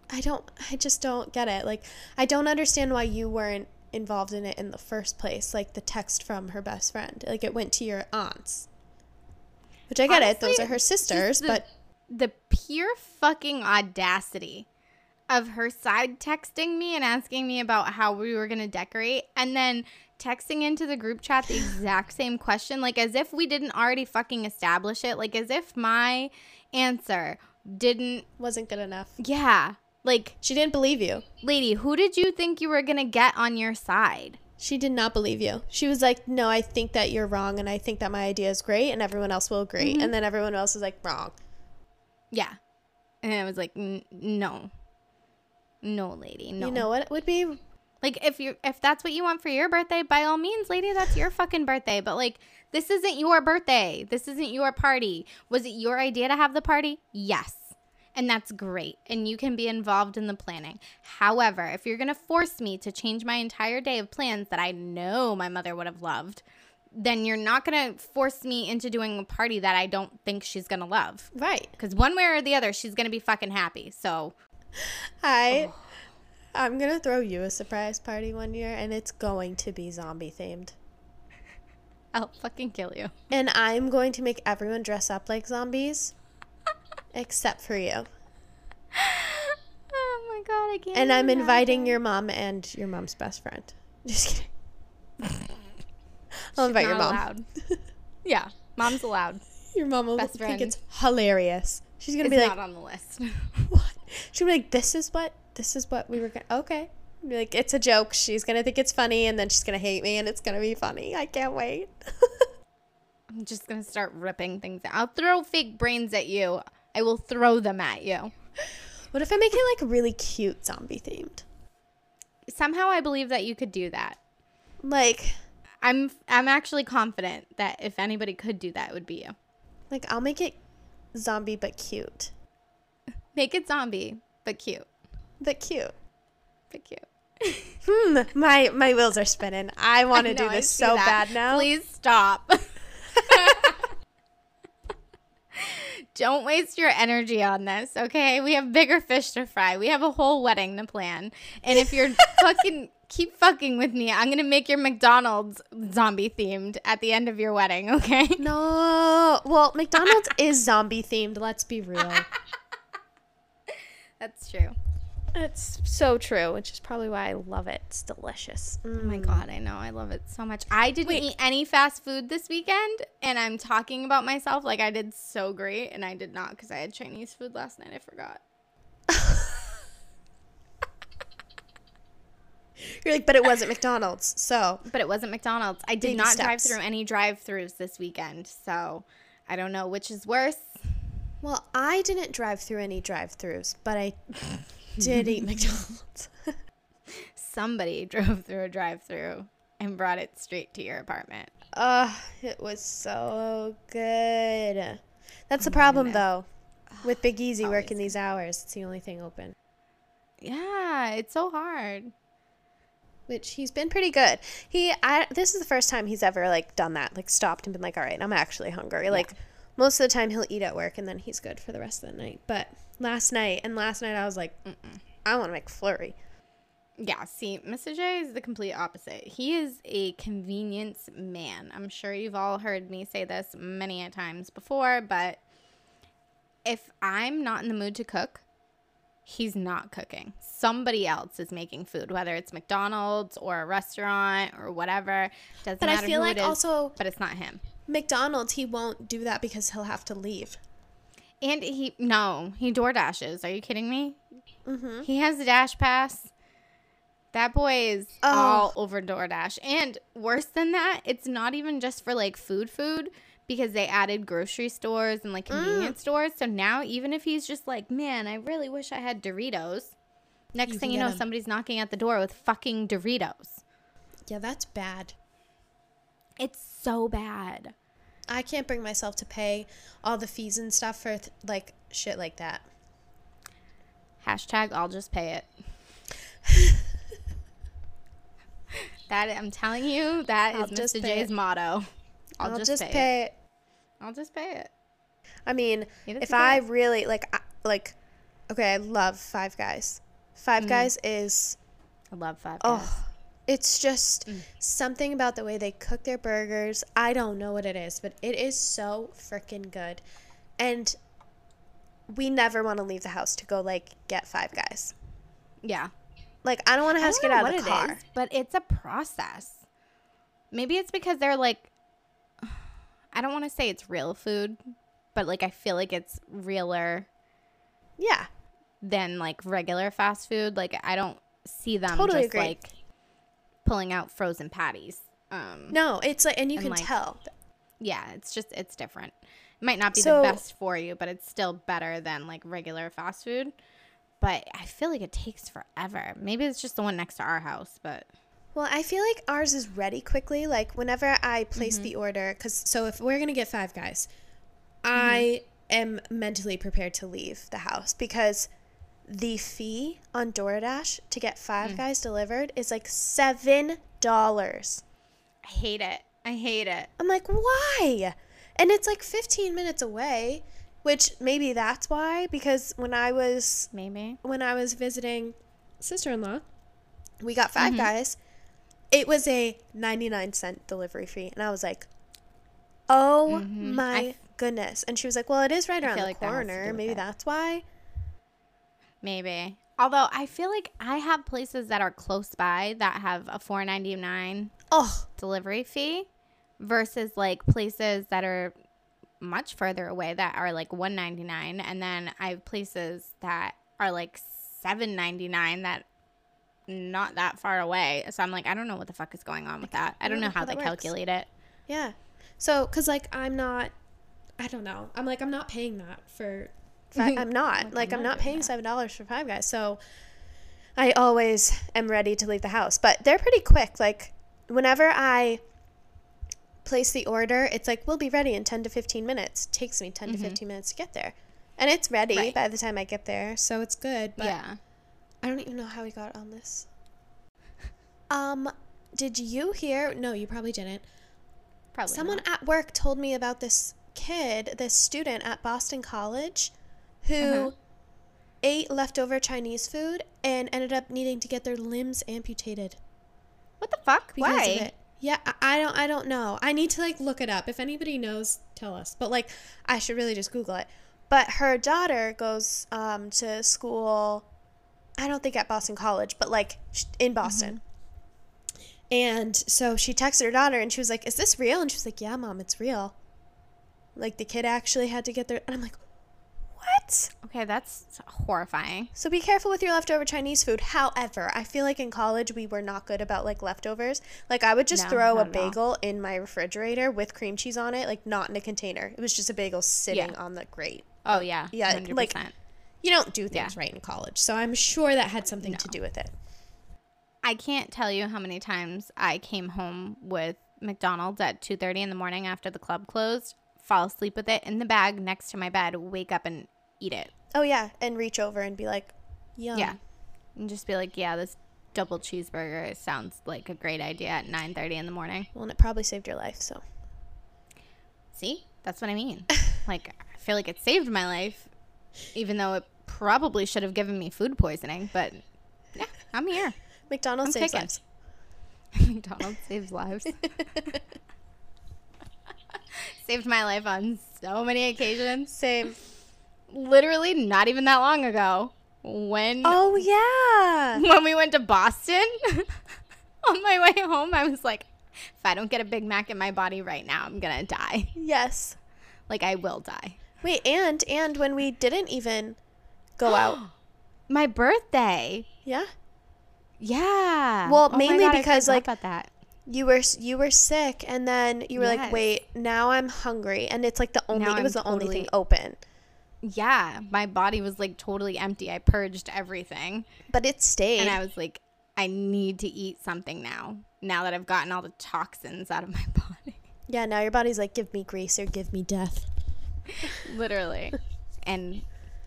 I don't, I just don't get it. Like, I don't understand why you weren't involved in it in the first place. Like the text from her best friend, like it went to your aunts, which I get it. Those are her sisters, the- but the pure fucking audacity of her side texting me and asking me about how we were going to decorate and then texting into the group chat the exact same question like as if we didn't already fucking establish it like as if my answer didn't wasn't good enough. yeah like She didn't believe you. lady who did you think you were going to get on your side She did not believe you. She was like, "No, I think that you're wrong, and I think that my idea is great, and everyone else will agree." Mm-hmm. And then everyone else was like, "Wrong." yeah and i was like "N- no no lady no You know what it would be? like if you if that's what you want for your birthday, by all means, lady, that's your fucking birthday. But like this isn't your birthday. This isn't your party. Was it your idea to have the party? Yes. And that's great. And you can be involved in the planning. However, if you're going to force me to change my entire day of plans that I know my mother would have loved, then you're not going to force me into doing a party that I don't think she's going to love. Right. Because one way or the other, she's going to be fucking happy. So I oh. I'm going to throw you a surprise party one year and it's going to be zombie themed. I'll fucking kill you. And I'm going to make everyone dress up like zombies except for you. Oh my god, I can't. And I'm inviting your mom and your mom's best friend. Just kidding. I'll invite your mom. allowed. yeah, mom's allowed. Your mom will Best think it's hilarious. She's gonna It's be like, not on the list. "What?" She'll be like, "This is what. This is what we were gonna." Okay. Be like, it's a joke. She's gonna think it's funny, and then she's gonna hate me, and it's gonna be funny. I can't wait. I'm just gonna start ripping things out. I'll throw fake brains at you. I will throw them at you. what if I make it like really cute zombie themed? Somehow I believe that you could do that. Like, I'm I'm actually confident that if anybody could do that, it would be you. like I'll make it zombie but cute, Make it zombie, but cute. but cute. But cute. Hmm, my my wheels are spinning. I want to do this so that. bad now. Please stop. Don't waste your energy on this, okay? We have bigger fish to fry. We have a whole wedding to plan. And if you're fucking keep fucking with me, I'm to make your McDonald's zombie themed at the end of your wedding, okay? No, well, McDonald's is zombie themed. Let's be real. That's true. It's so true, which is probably why I love it. It's delicious. Oh my mm. god, I know. I love it so much. I didn't Wait. eat any fast food this weekend, and I'm talking about myself like I did so great, and I did not because I had Chinese food last night. I forgot. You're like, but it wasn't McDonald's, so But it wasn't McDonald's. I did Baby not drive through any drive-throughs this weekend, so I don't know which is worse. well, I didn't drive through any drive-throughs, but I did eat McDonald's. Somebody drove through a drive-through and brought it straight to your apartment. Ugh, it was so good. That's the oh, problem, though, with Big Easy Always. working these hours. It's the only thing open. Yeah, it's so hard. Which he's been pretty good. He, I, this is the first time he's ever like done that, like stopped and been like, all right, I'm actually hungry. Like most of the time he'll eat at work and then he's good for the rest of the night. But last night and last night I was like, I want to make flurry. Yeah, see, Mr. J is the complete opposite. He is a convenience man. I'm sure you've all heard me say this many a times before, but if I'm not in the mood to cook, he's not cooking. Somebody else is making food, whether it's McDonald's or a restaurant or whatever. Doesn't matter. But I feel who like it is, also but it's not him. McDonald's he won't do that because he'll have to leave. And he no, he door dashes. Are you kidding me? Mm-hmm. He has a DashPass. That boy is Oh. all over DoorDash. And worse than that, it's not even just for like food food because they added grocery stores and like Mm. convenience stores. So now even if he's just like, "Man, I really wish I had Doritos." Next You thing you know, somebody's knocking at the door with fucking Doritos. Yeah, that's bad. It's so bad. I can't bring myself to pay all the fees and stuff for th- like shit like that. Hashtag I'll just pay it. that I'm telling you, that I'll is Mr. J's it. motto. I'll, I'll, just, just, pay, pay, it. it. I'll just pay it. I mean, if I really like, I, like, okay, I love Five Guys. Five Mm. Guys is I love Five Guys. oh, it's just Mm. something about the way they cook their burgers. I don't know what it is, but it is so freaking good, and we never want to leave the house to go like get Five Guys. Yeah. Like I don't want to have to get out of the car. is, but it's a process. Maybe it's because they're like, I don't want to say it's real food, but like I feel like it's realer Yeah, than like regular fast food. Like I don't see them Totally just agree. like pulling out frozen patties. Um, no, it's like, and you And, can like, tell. yeah, it's just it's different. It might not be So- the best for you, but it's still better than like regular fast food. but I feel like it takes forever. Maybe it's just the one next to our house, but Well, I feel like ours is ready quickly. Like whenever I place Mm-hmm. the order, because so if we're gonna get Five Guys, I Mm-hmm. am mentally prepared to leave the house because the fee on DoorDash to get five Mm. guys delivered is like seven dollars. I hate it. I hate it. I'm like, why? And it's like 15 minutes away, which maybe that's why. Because when I was Maybe. when I was visiting sister-in-law, we got 5 guys. It was a 99 cent delivery fee, and I was like, "Oh my I goodness!" And she was like, "Well, it is right around the like that has to do corner. Maybe that's why." Maybe. Although I feel like I have places that are close by that have a four ninety nine Oh, delivery fee versus like places that are much further away that are like 199 and then I have places that are like 799 that not that far away. So I'm like I don't know what the fuck is going on with that. I don't know how they calculate it. yeah. So, cause like I'm not, I don't know. I'm like I'm not paying that for. Fi- I'm not like I'm not doing paying that. seven dollars for Five Guys. So, I always am ready to leave the house, but they're pretty quick. Like whenever I place the order, it's like we'll be ready in 10 to 15 minutes. takes me 10 to 15 minutes to get there. And it's ready Right. by the time I get there, so it's good. But yeah. I don't even know how we got on this. Um, did you hear? No, you probably didn't. Probably Someone not. at work told me about this kid, this student at Boston College, who Uh-huh. ate leftover Chinese food and ended up needing to get their limbs amputated. What the fuck? Why? Yeah, I, don't I don't know. I need to like look it up. If anybody knows, tell us. But like I should really just Google it. But her daughter goes um, to school. I don't think at Boston College, but like in Boston. And so she texted her daughter, and she was like, "Is this real?" And she was like, "Yeah, mom, it's real." Like the kid actually had to get their, and I'm like, "What?" Okay, that's horrifying. So be careful with your leftover Chinese food. However, I feel like in college we were not good about like leftovers. Like I would just No, throw a at all. bagel in my refrigerator with cream cheese on it, like not in a container. It was just a bagel sitting Yeah. on the grate. Oh yeah. Yeah, 100%. like- You don't do Yeah. things right in college. So I'm sure that had something to do with it. I can't tell you how many times I came home with McDonald's at 2:30 in the morning after the club closed, fall asleep with it in the bag next to my bed, wake up and eat it. Oh yeah, and reach over and be like, "Yum." Yeah. And just be like, "Yeah, this double cheeseburger sounds like a great idea at 9:30 in the morning." Well, and it probably saved your life. So See? That's what I mean. like I feel like it saved my life even though it probably should have given me food poisoning, but yeah, I'm here. McDonald's I'm saves kicking. lives. McDonald's saves lives. Saved my life on so many occasions. Same. Literally not even that long ago. When Oh yeah. when we went to Boston on my way home, I was like, if I don't get a Big Mac in my body right now, I'm gonna die. Yes. Like I will die. Wait, and and when we didn't even go out. My birthday. Yeah. Yeah. Well, Oh mainly God, because, like, about that. you were you were sick and then you were like wait now i'm hungry and it's like the only Now it was I'm the only thing open Yeah, my body was like totally empty. I purged everything. but it stayed And I was like, I need to eat something now. Now that I've gotten all the toxins out of my body. yeah now your body's like give me grace or give me death Literally. and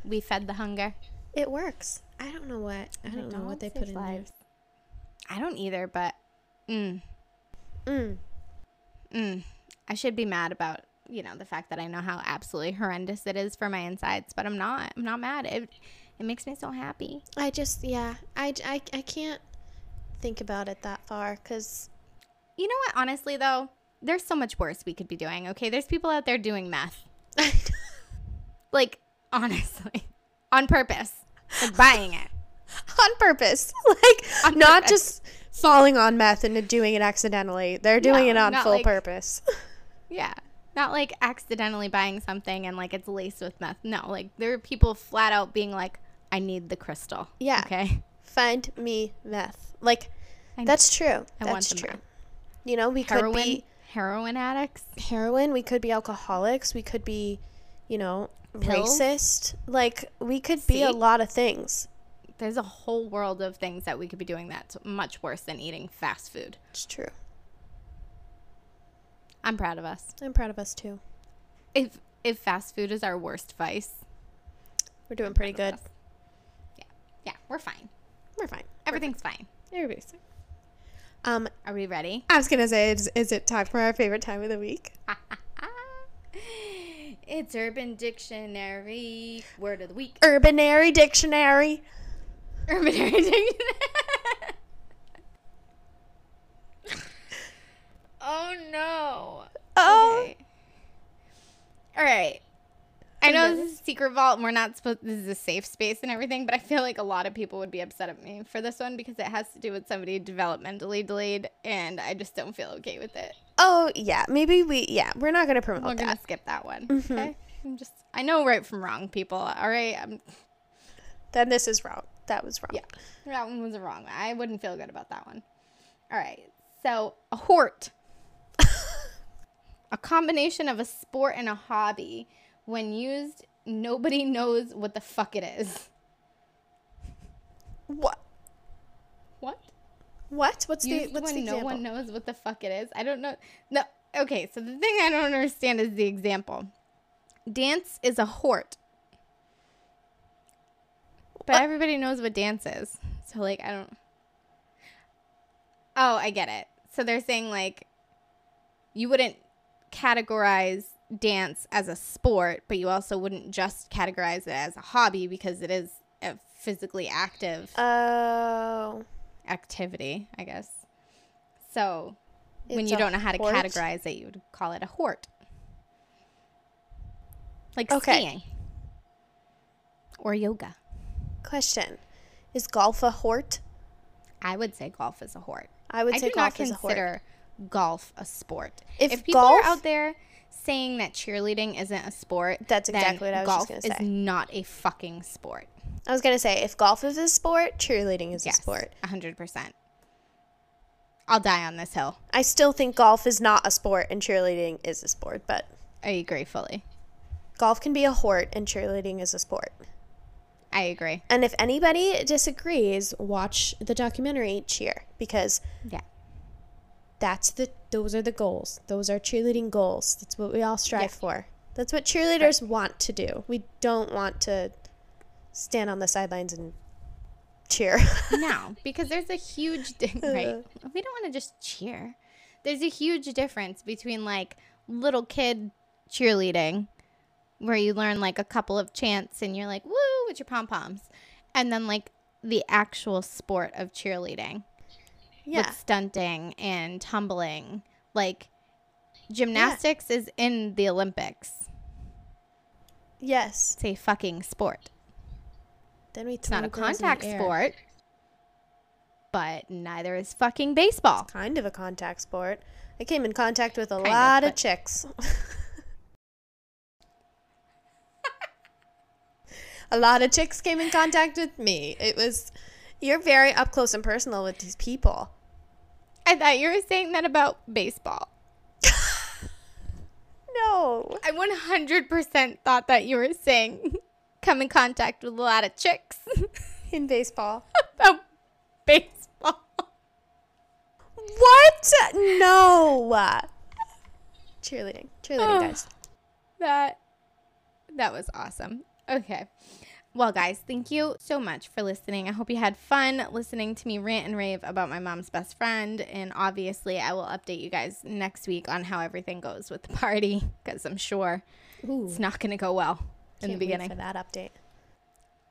we fed the hunger. it works i don't know what i don't know what they put in there I don't either, but mm, mm. mm, I should be mad about, you know, the fact that I know how absolutely horrendous it is for my insides, but I'm not. I'm not mad. It, it makes me so happy. i just yeah I, I i can't think about it that far because You know what? Honestly, though, there's so much worse we could be doing. Okay, there's people out there doing meth. Like, honestly, on purpose, like buying it. on purpose like On not purpose. just falling on meth and doing it accidentally they're doing No, it on full like- purpose Yeah. Not like accidentally buying something and like it's laced with meth. No, like there are people flat out being like, I need the crystal. Yeah. Okay. find me meth like that's true I that's true meth. you know we Heroin, could be heroin addicts. heroin we could be alcoholics we could be you know Pills? racist like we could be a lot of things there's a whole world of things that we could be doing that's much worse than eating fast food. It's true. I'm proud of us. I'm proud of us too. If if fast food is our worst vice, We're doing pretty good. us. Yeah, yeah, we're fine. We're fine. Everything's fine. Everybody's fine. Um, Are we ready? I was gonna say, is, is it time for our favorite time of the week? it's Urban Dictionary word of the week. Urbanary Dictionary. Urbanary Dictionary. oh no. Oh, Okay. All right. I know this is a secret vault and we're not supposed this is a safe space and everything, but I feel like a lot of people would be upset at me for this one because it has to do with somebody developmentally delayed and I just don't feel okay with it. oh yeah. Maybe we. Yeah, we're not gonna promote We're gonna that. skip that one. Mhm. Okay. I'm just I know right from wrong, people. All right. I'm, Then this is wrong. That was wrong. Yeah. that one was wrong. I wouldn't feel good about that one. All right. So a hort. A combination of a sport and a hobby. When used, nobody knows what the fuck it is. What? What? What? What's the Used what's when the no one knows what the fuck it is. I don't know. No. Okay, so the thing I don't understand is the example. Dance is a hort. But What? everybody knows what dance is. So like I don't Oh, I get it. So they're saying like you wouldn't categorize dance as a sport, but you also wouldn't just categorize it as a hobby because it is a physically active Oh. activity, I guess. So when you don't know how to hort? categorize it, you would call it a hort. Like Okay. skiing or yoga. Question: Is golf a hort? I would say golf is a hort. I would I say golf is a hort. Golf a sport. If If, people golf- are out there saying that cheerleading isn't a sport, That's exactly what I was just golf gonna is not a fucking sport. I was gonna say if golf is a sport, cheerleading is Yes, a sport. hundred percent. I'll die on this hill. I still think golf is not a sport and cheerleading is a sport, but I agree fully. golf can be a hort and cheerleading is a sport. I agree. And if anybody disagrees, watch the documentary Cheer because Yeah. That's the those are the goals. Those are cheerleading goals. That's what we all strive Yeah. for. That's what cheerleaders want to do. We don't want to stand on the sidelines and cheer. No, because there's a huge di- right. We don't want to just cheer. There's a huge difference between like little kid cheerleading, where you learn like a couple of chants and you're like woo with your pom poms, and then like the actual sport of cheerleading yeah. with stunting and tumbling. Like gymnastics is in the Olympics. Yes. It's a fucking sport. Then we It's not a contact sport, but neither is fucking baseball. Kind of a contact sport. I came in contact with a Kind lot of but- chicks. a lot of chicks came in contact with me. It was you're very up close and personal with these people. I thought you were saying that about baseball. No. I 100% thought that you were saying come in contact with a lot of chicks In baseball. about baseball. What? No. Cheerleading. Cheerleading, guys. That that was awesome. Okay. Well, guys, thank you so much for listening. I hope you had fun listening to me rant and rave about my mom's best friend. And obviously, I will update you guys next week on how everything goes with the party because I'm sure Ooh. it's not going to go well in the Can't wait beginning. for that update.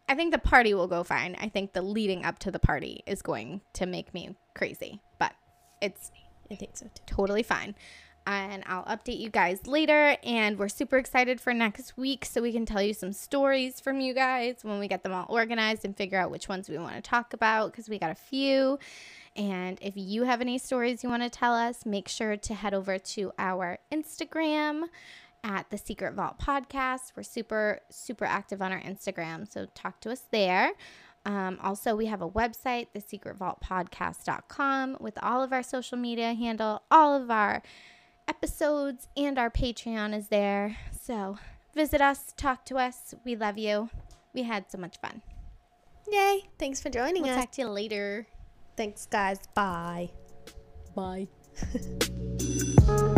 I think the party will go fine. I think the leading up to the party is going to make me crazy, but it's I think so too. totally fine. And I'll update you guys later. And we're super excited for next week so we can tell you some stories from you guys when we get them all organized and figure out which ones we want to talk about because we got a few. And if you have any stories you want to tell us, make sure to head over to our Instagram at the Secret Vault Podcast. We're super, super active on our Instagram, so talk to us there. Um, also, we have a website, thesecretvaultpodcast.com, with all of our social media handle, all of our episodes, and our Patreon is there. So visit us, talk to us. We love you. We had so much fun. Yay. Thanks for joining We'll us. talk to you later. Thanks, guys. Bye. Bye.